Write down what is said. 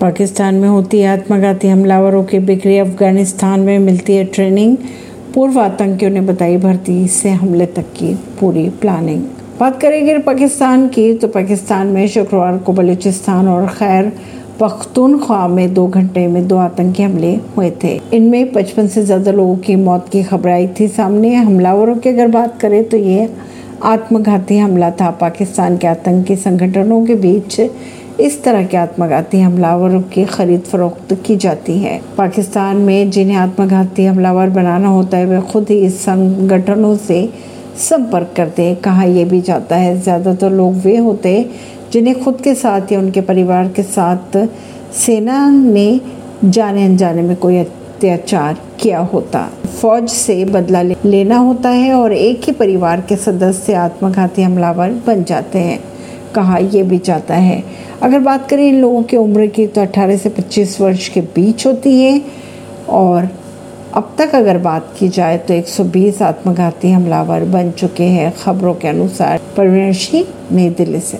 पाकिस्तान में होती आत्मघाती हमलावरों की बिक्री अफ़गानिस्तान में मिलती है ट्रेनिंग। पूर्व आतंकियों ने बताई भर्ती से हमले तक की पूरी प्लानिंग। बात करेंगे पाकिस्तान की तो पाकिस्तान में शुक्रवार को बलूचिस्तान और खैर पख्तूनख्वा में दो घंटे में दो आतंकी हमले हुए थे। इनमें पचपन से ज़्यादा लोगों की मौत की खबर आई थी सामने। हमलावरों की अगर बात करें तो ये आत्मघाती हमला था। पाकिस्तान के आतंकी संगठनों के बीच इस तरह के आत्मघाती हमलावरों की खरीद फरोख्त की जाती है। पाकिस्तान में जिन्हें आत्मघाती हमलावर बनाना होता है, वे खुद ही इस संगठनों से संपर्क करते हैं। कहा यह भी जाता है, ज़्यादातर लोग वे होते जिन्हें खुद के साथ या उनके परिवार के साथ सेना ने जाने अनजाने में कोई अत्याचार किया होता। फौज से बदला लेना होता है और एक ही परिवार के सदस्य आत्मघाती हमलावर बन जाते हैं। कहा यह भी जाता है अगर बात करें इन लोगों की उम्र की तो 18 से 25 वर्ष के बीच होती है। और अब तक अगर बात की जाए तो 120 आत्मघाती हमलावर बन चुके हैं। खबरों के अनुसार परवीन सिंह नई दिल्ली से।